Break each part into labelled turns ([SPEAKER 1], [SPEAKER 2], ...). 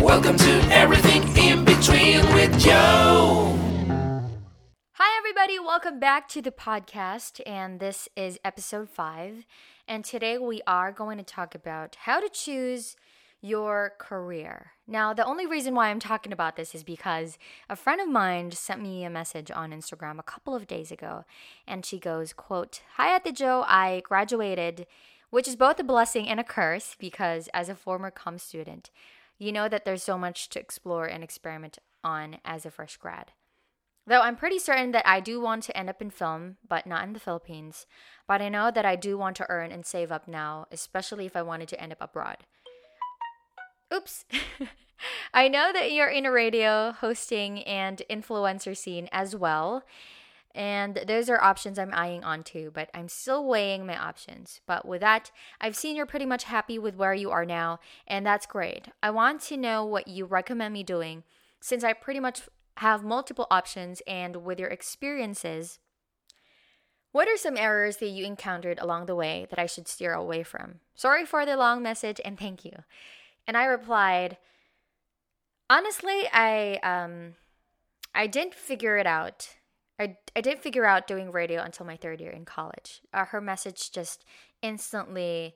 [SPEAKER 1] Welcome to Everything in Between with Jho.
[SPEAKER 2] Hi, everybody. Welcome back to the podcast. And this is episode five. And today we are going to talk about how to choose your career. Now, the only reason why I'm talking about this is because a friend of mine sent me a message on Instagram a couple of days ago. And she goes, quote, Hi, Ate Joe. I graduated, which is both a blessing and a curse because as a former com student, you know that there's so much to explore and experiment on as a fresh grad. Though I'm pretty certain that I do want to end up in film, but not in the Philippines. But I know that I do want to earn and save up now, especially if I wanted to end up abroad. Oops. I know that you're in a radio, hosting, and influencer scene as well. And those are options I'm eyeing onto, but I'm still weighing my options. But with that, I've seen you're pretty much happy with where you are now, and that's great. I want to know what you recommend me doing since I pretty much have multiple options and with your experiences. What are some errors that you encountered along the way that I should steer away from? Sorry for the long message and thank you. And I replied, honestly, I um I didn't figure it out I, I didn't figure out doing radio until my third year in college. Uh, her message just instantly,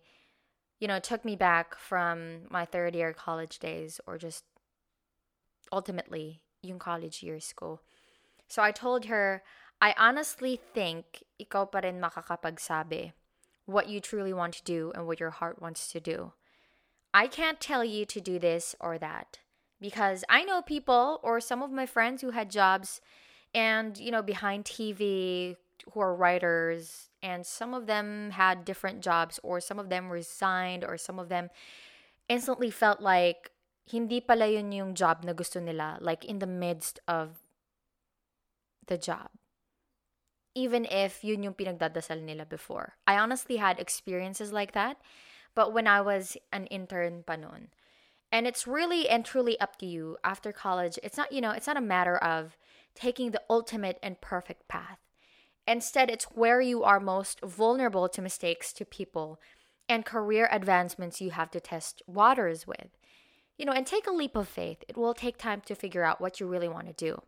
[SPEAKER 2] you know, took me back from my third year college days or just ultimately yung college years ko. So I told her, I honestly think ikaw pa rin makakapagsabi what you truly want to do and what your heart wants to do. I can't tell you to do this or that because I know people or some of my friends who had jobs and you know behind TV who are writers and some of them had different jobs or some of them resigned or some of them instantly felt like hindi pala yun yung job na gusto nila like in the midst of the job. Even if yun yung pinagdadasal nila before. I honestly had experiences like that but when i was an intern pa noon and it's really and truly up to you after college it's not you know it's not a matter of taking the ultimate and perfect path. Instead, it's where you are most vulnerable to mistakes to people and career advancements you have to test waters with. You know, and take a leap of faith. It will take time to figure out what you really want to do.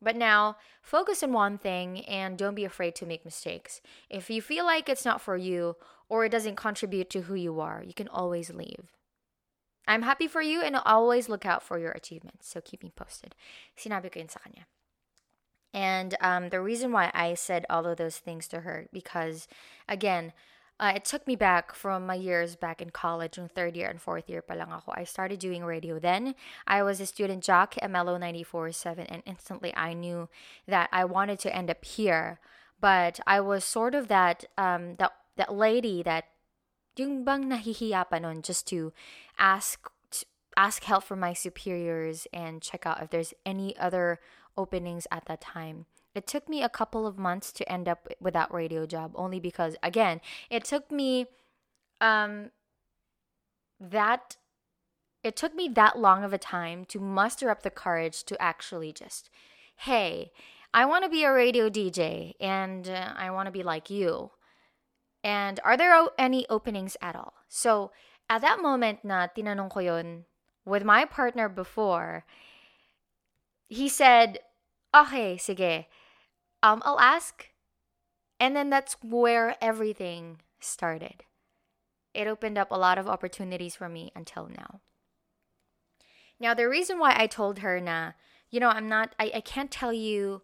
[SPEAKER 2] But now, focus on one thing and don't be afraid to make mistakes. If you feel like it's not for you or it doesn't contribute to who you are, you can always leave. I'm happy for you and always look out for your achievements. So keep me posted. Sinabi ko yun sa kanya. And um, the reason why I said all of those things to her, because again, uh, it took me back from my years back in college, in third year and fourth year pa lang ako. I started doing radio then. I was a student jock at Mellow 94.7 and instantly I knew that I wanted to end up here. But I was sort of that, um, that, that lady that yung bang nahihiya pa nun just to ask ask help from my superiors and check out if there's any other openings at that time. It took me a couple of months to end up with that radio job only because again, it took me um that it took me that long of a time to muster up the courage to actually just hey, I want to be a radio DJ and uh, I want to be like you. And are there o- any openings at all? So, at that moment na tinanong ko yun with my partner before, he said, okay, sige. Um, I'll ask. And then that's where everything started. It opened up a lot of opportunities for me until now. Now, the reason why I told her na, you know, I'm not, I, I can't tell you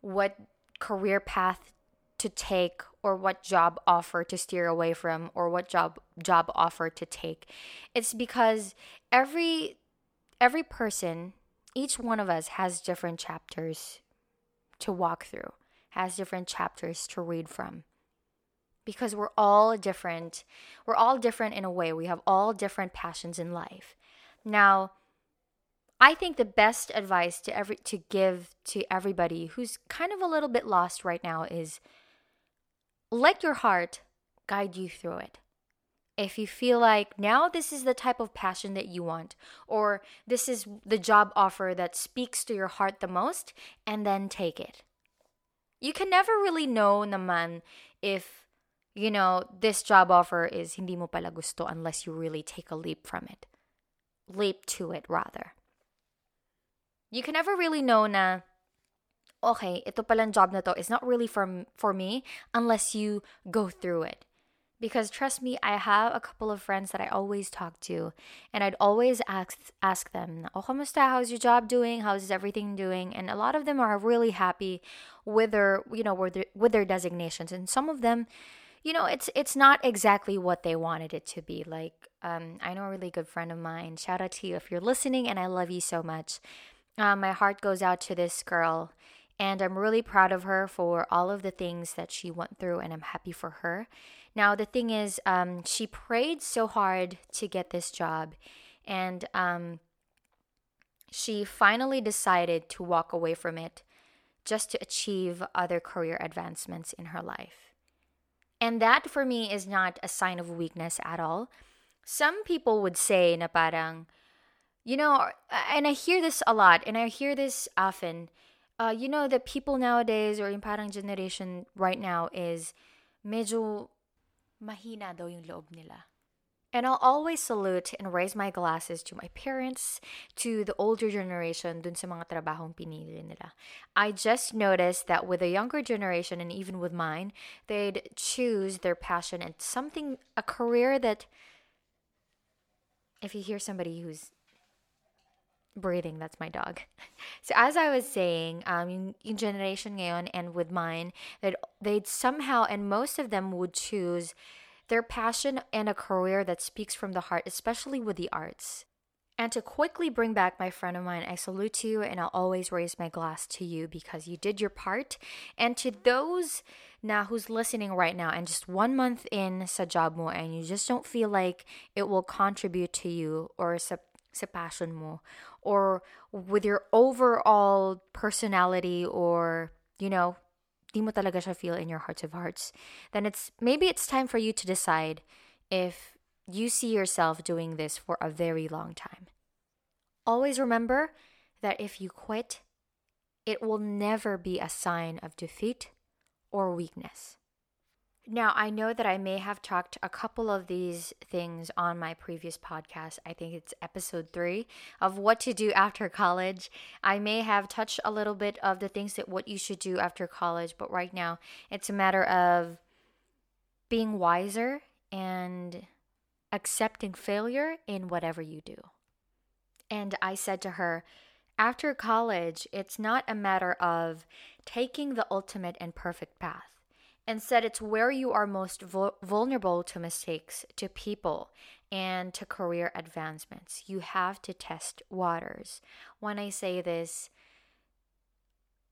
[SPEAKER 2] what career path to take or what job offer to steer away from or what job job offer to take. It's because every every person each one of us has different chapters to walk through, has different chapters to read from. Because we're all different. We're all different in a way. We have all different passions in life. Now, I think the best advice to every to give to everybody who's kind of a little bit lost right now is let your heart guide you through it if you feel like now this is the type of passion that you want, or this is the job offer that speaks to your heart the most, and then take it. You can never really know naman if you know, this job offer is hindi mo pala gusto unless you really take a leap from it. Leap to it, rather. You can never really know na, okay, ito palang job na to is not really for, for me unless you go through it. Because trust me, I have a couple of friends that I always talk to, and I'd always ask ask them, "Oh, kamusta? How's your job doing? How's everything doing?" And a lot of them are really happy with their, you know, with their, with their designations, and some of them, you know, it's it's not exactly what they wanted it to be. Like, um, I know a really good friend of mine. Shout out to you if you're listening, and I love you so much. Uh, my heart goes out to this girl and I'm really proud of her for all of the things that she went through, and I'm happy for her. Now, the thing is, um, she prayed so hard to get this job, and um, she finally decided to walk away from it just to achieve other career advancements in her life. And that for me is not a sign of weakness at all. Some people would say na parang, you know, and I hear this a lot, and I hear this often uh, you know that people nowadays or in parang generation right now is medyo mahina daw yung loob nila. And I'll always salute and raise my glasses to my parents, to the older generation dun sa mga trabahong pinili nila. I just noticed that with the younger generation and even with mine, they'd choose their passion and something, a career that, if you hear somebody who's breathing. That's my dog. So as I was saying, um, yung generation ngayon and with mine, that they'd somehow and most of them would choose their passion and a career that speaks from the heart, especially with the arts. And to quickly bring back my friend of mine, I salute you and I'll always raise my glass to you because you did your part. And to those now who's listening right now and just one month in sa job mo and you just don't feel like it will contribute to you or sa passion mo or with your overall personality or, you know, di mo talaga siya feel in your hearts of hearts, then it's maybe it's time for you to decide if you see yourself doing this for a very long time. Always remember that if you quit, it will never be a sign of defeat or weakness. Now, I know that I may have talked a couple of these things on my previous podcast. I think it's episode three of what to do after college. I may have touched a little bit of the things that what you should do after college, but right now it's a matter of being wiser and accepting failure in whatever you do. And I said to her, after college, it's not a matter of taking the ultimate and perfect path Instead, it's where you are most vulnerable to mistakes, to people, and to career advancements. You have to test waters. When I say this,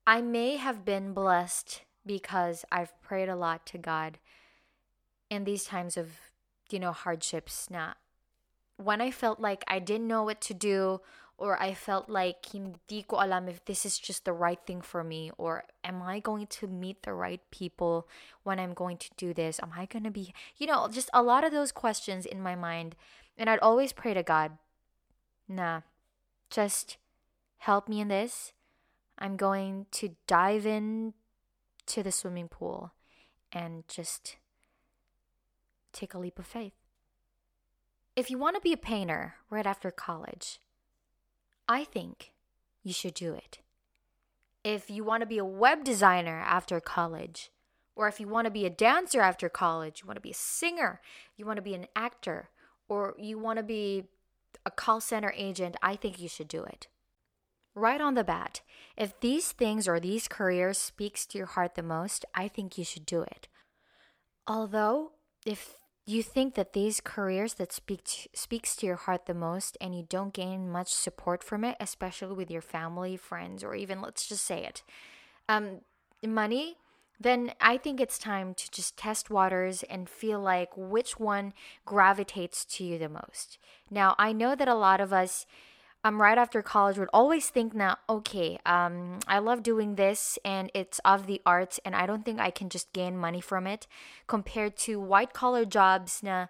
[SPEAKER 2] I may have been blessed because I've prayed a lot to God in these times of, you know, hardships. Now, when I felt like I didn't know what to do or I felt like hindi ko alam if this is just the right thing for me or am I going to meet the right people when I'm going to do this? Am I going to be, you know, just a lot of those questions in my mind. And I'd always pray to God, nah, just help me in this. I'm going to dive in to the swimming pool and just take a leap of faith. If you want to be a painter right after college, I think you should do it. If you want to be a web designer after college, or if you want to be a dancer after college, you want to be a singer, you want to be an actor, or you want to be a call center agent, I think you should do it. Right on the bat, if these things or these careers speaks to your heart the most, I think you should do it. Although, if you think that these careers that speak to, speaks to your heart the most and you don't gain much support from it especially with your family friends or even let's just say it um, money then i think it's time to just test waters and feel like which one gravitates to you the most. Now i know that a lot of us um, right after college would always think now, okay, um, I love doing this and it's of the arts and I don't think I can just gain money from it compared to white collar jobs na,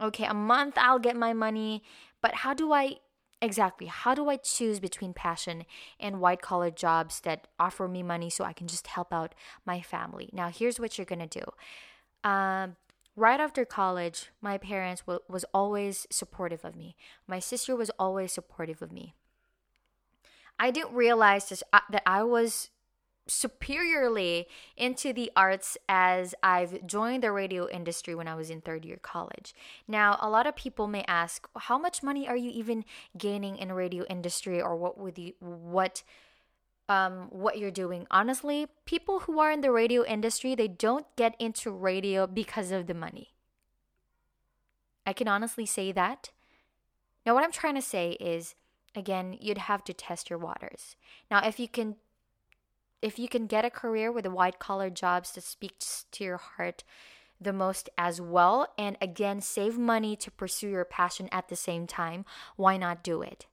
[SPEAKER 2] okay, a month I'll get my money, but how do I exactly how do I choose between passion and white collar jobs that offer me money so I can just help out my family? Now, here's what you're gonna do. Um, right after college, my parents w- was always supportive of me. My sister was always supportive of me. I didn't realize this, uh, that I was superiorly into the arts as I've joined the radio industry when I was in third year college. Now, a lot of people may ask, how much money are you even gaining in radio industry or what would you what um what you're doing? Honestly, people who are in the radio industry, they don't get into radio because of the money. I can honestly say that. Now, what I'm trying to say is again, you'd have to test your waters. Now, if you can if you can get a career with the white collar jobs that speaks to your heart the most as well and again save money to pursue your passion at the same time why not do it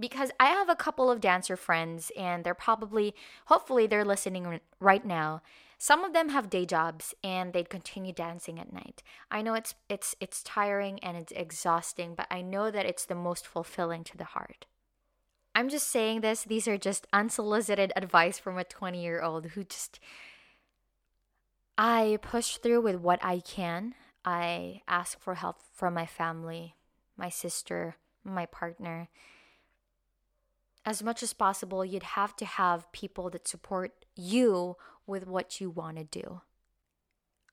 [SPEAKER 2] because i have a couple of dancer friends and they're probably hopefully they're listening right now some of them have day jobs and they'd continue dancing at night i know it's it's it's tiring and it's exhausting but i know that it's the most fulfilling to the heart I'm just saying this. These are just unsolicited advice from a 20 year old who just. I push through with what I can. I ask for help from my family, my sister, my partner. As much as possible, you'd have to have people that support you with what you want to do.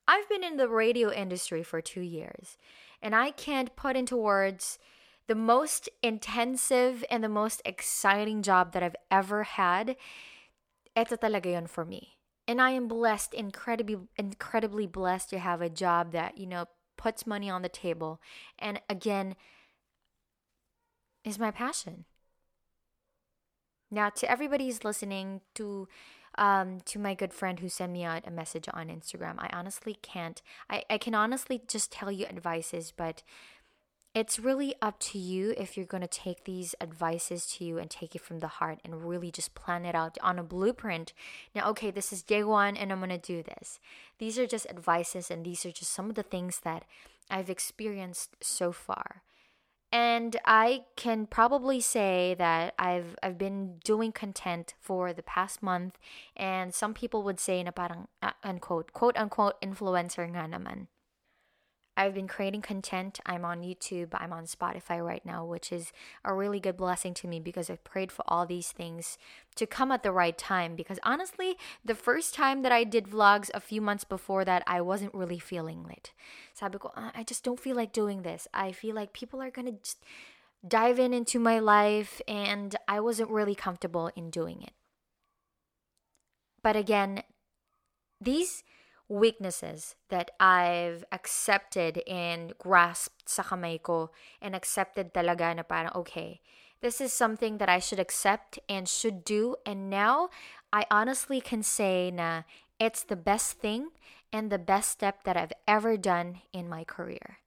[SPEAKER 2] I've been in the radio industry for two years, and I can't put into words the most intensive and the most exciting job that I've ever had, ito talaga yun for me. And I am blessed, incredibly, incredibly blessed to have a job that, you know, puts money on the table. And again, is my passion. Now, to everybody who's listening, to um, to my good friend who sent me out a message on Instagram, I honestly can't. I, I can honestly just tell you advices, but it's really up to you if you're going to take these advices to you and take it from the heart and really just plan it out on a blueprint. Now, okay, this is day one and I'm going to do this. These are just advices and these are just some of the things that I've experienced so far. And I can probably say that I've I've been doing content for the past month and some people would say na parang uh, unquote quote unquote influencer nga naman. I've been creating content. I'm on YouTube, I'm on Spotify right now, which is a really good blessing to me because I've prayed for all these things to come at the right time. Because honestly, the first time that I did vlogs a few months before that, I wasn't really feeling it. Sabi ko, I just don't feel like doing this. I feel like people are gonna just dive in into my life, and I wasn't really comfortable in doing it. But again, these weaknesses that I've accepted and grasped sa kamay ko and accepted talaga na parang okay, this is something that I should accept and should do and now I honestly can say na it's the best thing and the best step that I've ever done in my career.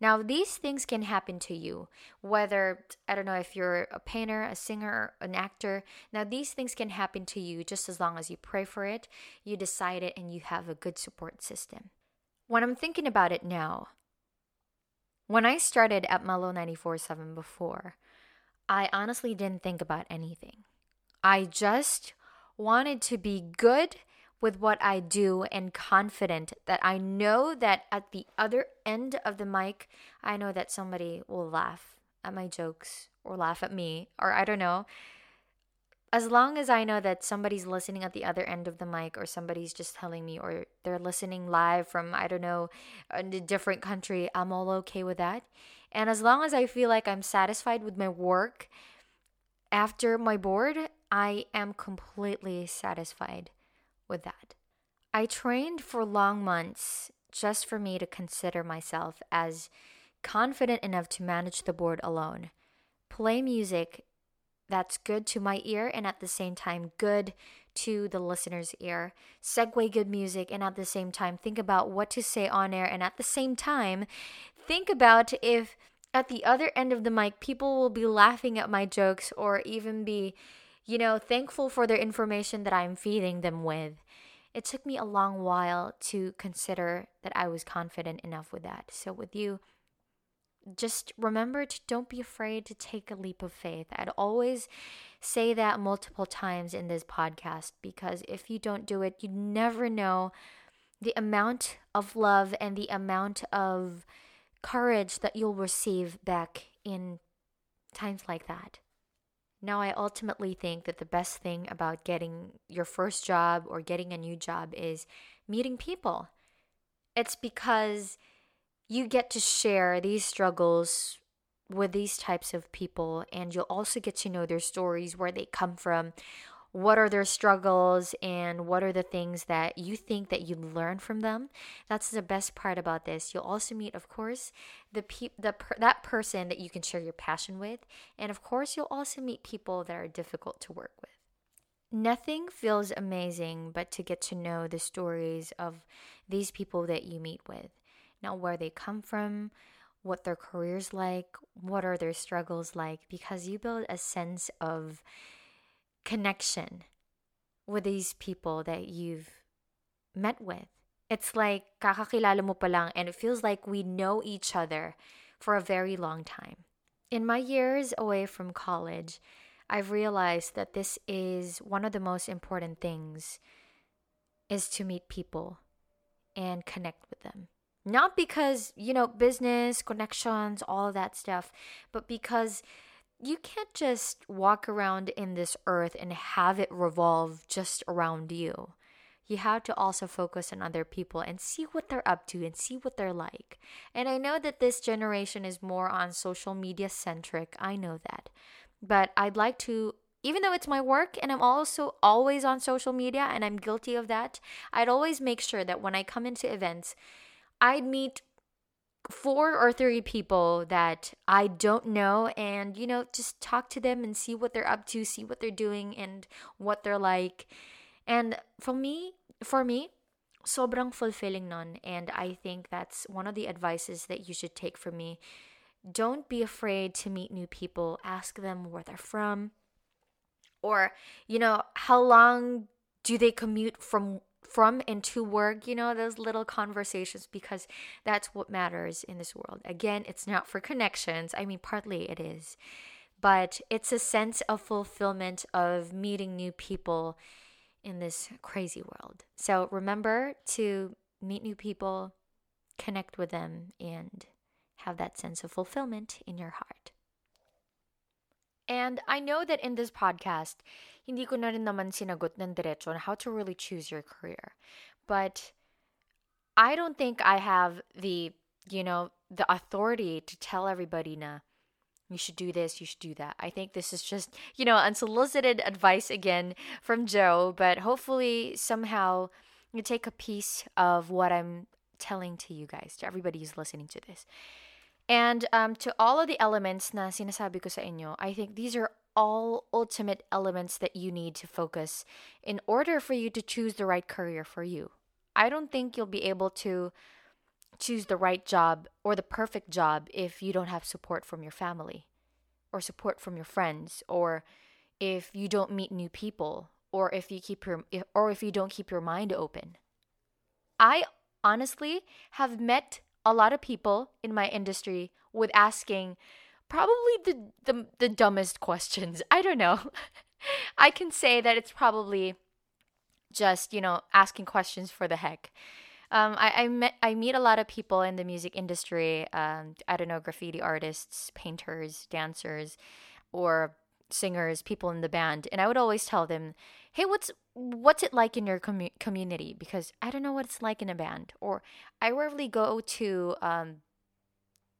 [SPEAKER 2] Now, these things can happen to you, whether, I don't know, if you're a painter, a singer, an actor. Now, these things can happen to you just as long as you pray for it, you decide it, and you have a good support system. When I'm thinking about it now, when I started at Mellow 94.7 before, I honestly didn't think about anything. I just wanted to be good with what I do and confident that I know that at the other end of the mic, I know that somebody will laugh at my jokes or laugh at me, or I don't know. As long as I know that somebody's listening at the other end of the mic, or somebody's just telling me, or they're listening live from, I don't know, a different country, I'm all okay with that. And as long as I feel like I'm satisfied with my work after my board, I am completely satisfied with that. I trained for long months just for me to consider myself as confident enough to manage the board alone, play music that's good to my ear and at the same time good to the listener's ear, segue good music and at the same time think about what to say on air and at the same time think about if at the other end of the mic people will be laughing at my jokes or even be you know, thankful for their information that I'm feeding them with. It took me a long while to consider that I was confident enough with that. So, with you, just remember to don't be afraid to take a leap of faith. I'd always say that multiple times in this podcast because if you don't do it, you never know the amount of love and the amount of courage that you'll receive back in times like that. Now, I ultimately think that the best thing about getting your first job or getting a new job is meeting people. It's because you get to share these struggles with these types of people, and you'll also get to know their stories, where they come from, what are their struggles and what are the things that you think that you learn from them. That's the best part about this. You'll also meet of course the pe- the per- that person that you can share your passion with. And of course you'll also meet people that are difficult to work with. Nothing feels amazing but to get to know the stories of these people that you meet with. Now where they come from what their careers like what are their struggles like because you build a sense of connection with these people that you've met with. It's like kakakilala mo pa lang and it feels like we know each other for a very long time. In my years away from college, I've realized that this is one of the most important things is to meet people and connect with them. Not because, you know, business, connections, all that stuff, but because you can't just walk around in this earth and have it revolve just around you. You have to also focus on other people and see what they're up to and see what they're like. And I know that this generation is more on social media centric. I know that. But I'd like to even though it's my work and I'm also always on social media and I'm guilty of that, I'd always make sure that when I come into events, I'd meet four or three people that I don't know and you know just talk to them and see what they're up to, see what they're doing and what they're like. And for me, for me, sobrang fulfilling nun and I think that's one of the advices that you should take from me. Don't be afraid to meet new people. Ask them where they're from or you know, how long do they commute from from and to work, you know, those little conversations because that's what matters in this world. Again, it's not for connections. I mean, partly it is, but it's a sense of fulfillment of meeting new people in this crazy world. So remember to meet new people, connect with them, and have that sense of fulfillment in your heart. And I know that in this podcast, hindi ko na rin naman sinagot ng diretso on how to really choose your career. But I don't think I have the, you know, the authority to tell everybody na you should do this, you should do that. I think this is just, you know, unsolicited advice again from Jho, but hopefully somehow you take a piece of what I'm telling to you guys, to everybody who's listening to this. And um, to all of the elements na sinasabi ko sa inyo, I think these are all ultimate elements that you need to focus in order for you to choose the right career for you. I don't think you'll be able to choose the right job or the perfect job if you don't have support from your family or support from your friends or if you don't meet new people or if you keep your or if you don't keep your mind open. I honestly have met a lot of people in my industry with asking probably the, the the dumbest questions. I don't know. I can say that it's probably just you know asking questions for the heck. Um, I I met I meet a lot of people in the music industry. Um, I don't know graffiti artists, painters, dancers, or singers, people in the band, and I would always tell them, "Hey, what's what's it like in your commu- community?" Because I don't know what it's like in a band, or I rarely go to um,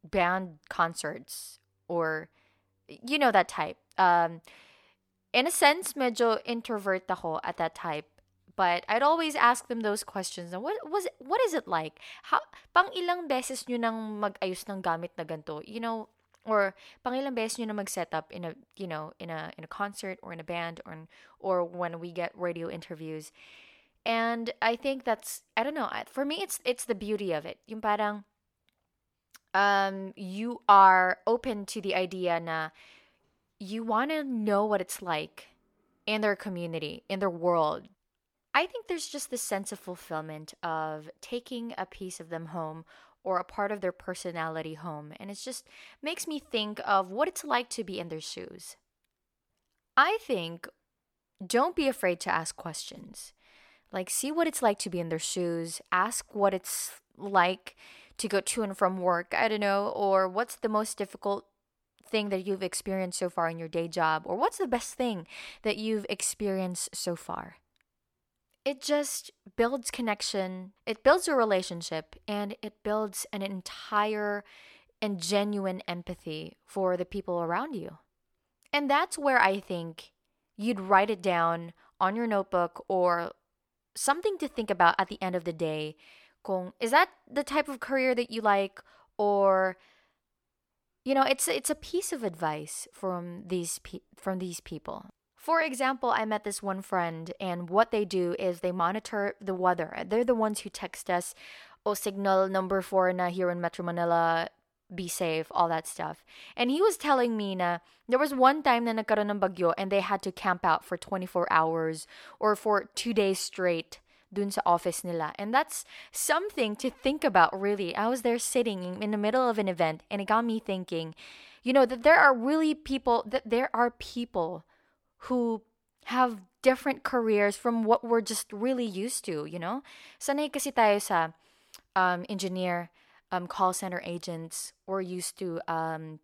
[SPEAKER 2] band concerts or you know that type. Um, in a sense, medyo introvert ako at that type. But I'd always ask them those questions. What was what is it like? How pang ilang beses nyo nang mag-ayos ng gamit na ganito? You know, or pang ilang beses nyo na mag-set up in a, you know, in a in a concert or in a band or or when we get radio interviews. And I think that's I don't know, for me it's it's the beauty of it. Yung parang um, you are open to the idea na you want to know what it's like in their community, in their world. I think there's just this sense of fulfillment of taking a piece of them home or a part of their personality home. And it just makes me think of what it's like to be in their shoes. I think don't be afraid to ask questions. Like, see what it's like to be in their shoes, ask what it's like to go to and from work, I don't know, or what's the most difficult thing that you've experienced so far in your day job, or what's the best thing that you've experienced so far. It just builds connection, it builds a relationship, and it builds an entire and genuine empathy for the people around you. And that's where I think you'd write it down on your notebook or something to think about at the end of the day. Kung, is that the type of career that you like or you know, it's it's a piece of advice from these pe- from these people. For example, I met this one friend, and what they do is they monitor the weather. They're the ones who text us, "Oh, signal number four na here in Metro Manila, be safe," all that stuff. And he was telling me na there was one time na nagkaroon ng bagyo and they had to camp out for 24 hours or for two days straight dun sa office nila. And that's something to think about, really. I was there sitting in the middle of an event and it got me thinking, you know, that there are really people, that there are people who have different careers from what we're just really used to, you know? Sanay kasi tayo sa um, engineer, um, call center agents, we're used to um,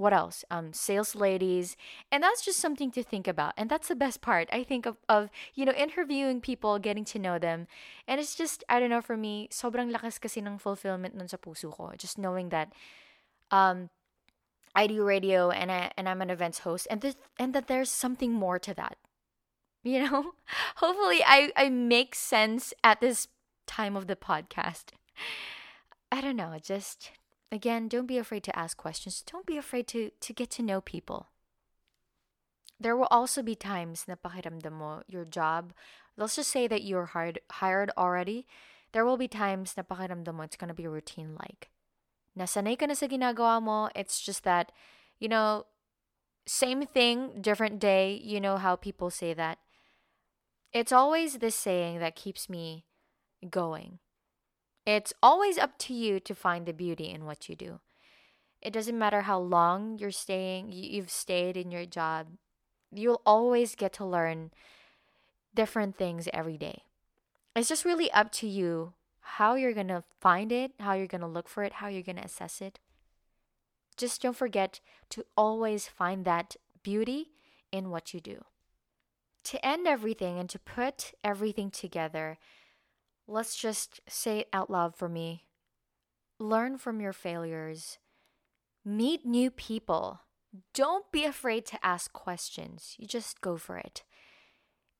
[SPEAKER 2] what else um sales ladies and that's just something to think about and that's the best part i think of, of you know interviewing people getting to know them and it's just i don't know for me sobrang lakas kasi ng fulfillment nun sa puso ko just knowing that um I do radio and I and I'm an events host and this and that there's something more to that. You know? Hopefully I I make sense at this time of the podcast. I don't know, just Again, don't be afraid to ask questions. Don't be afraid to, to get to know people. There will also be times na pakiramdam mo your job. Let's just say that you're hired, hired already. There will be times na pakiramdam mo it's going to be routine like. Nasanay ka na sa ginagawa mo. It's just that, you know, same thing, different day. You know how people say that. It's always this saying that keeps me going. It's always up to you to find the beauty in what you do. It doesn't matter how long you're staying, you've stayed in your job, you'll always get to learn different things every day. It's just really up to you how you're going to find it, how you're going to look for it, how you're going to assess it. Just don't forget to always find that beauty in what you do. To end everything and to put everything together, Let's just say it out loud for me. Learn from your failures. Meet new people. Don't be afraid to ask questions. You just go for it.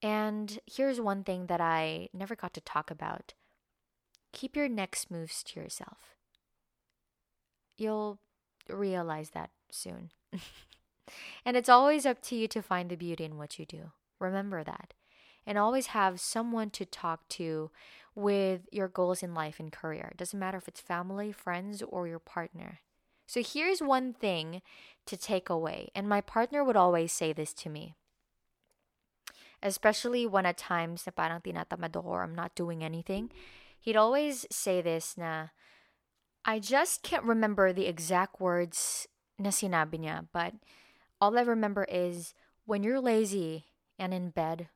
[SPEAKER 2] And here's one thing that I never got to talk about keep your next moves to yourself. You'll realize that soon. and it's always up to you to find the beauty in what you do. Remember that. And always have someone to talk to with your goals in life and career. It doesn't matter if it's family, friends, or your partner. So here's one thing to take away. And my partner would always say this to me. Especially when at times tinatamad ako or I'm not doing anything. He'd always say this na, I just can't remember the exact words na sinabi niya, but all I remember is when you're lazy and in bed,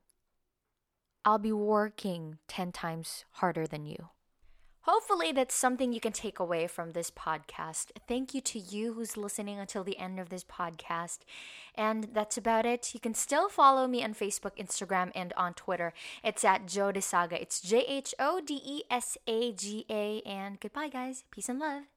[SPEAKER 2] I'll be working 10 times harder than you. Hopefully, that's something you can take away from this podcast. Thank you to you who's listening until the end of this podcast. And that's about it. You can still follow me on Facebook, Instagram, and on Twitter. It's at Jho Desaga. It's J H O D E S A G A. And goodbye, guys. Peace and love.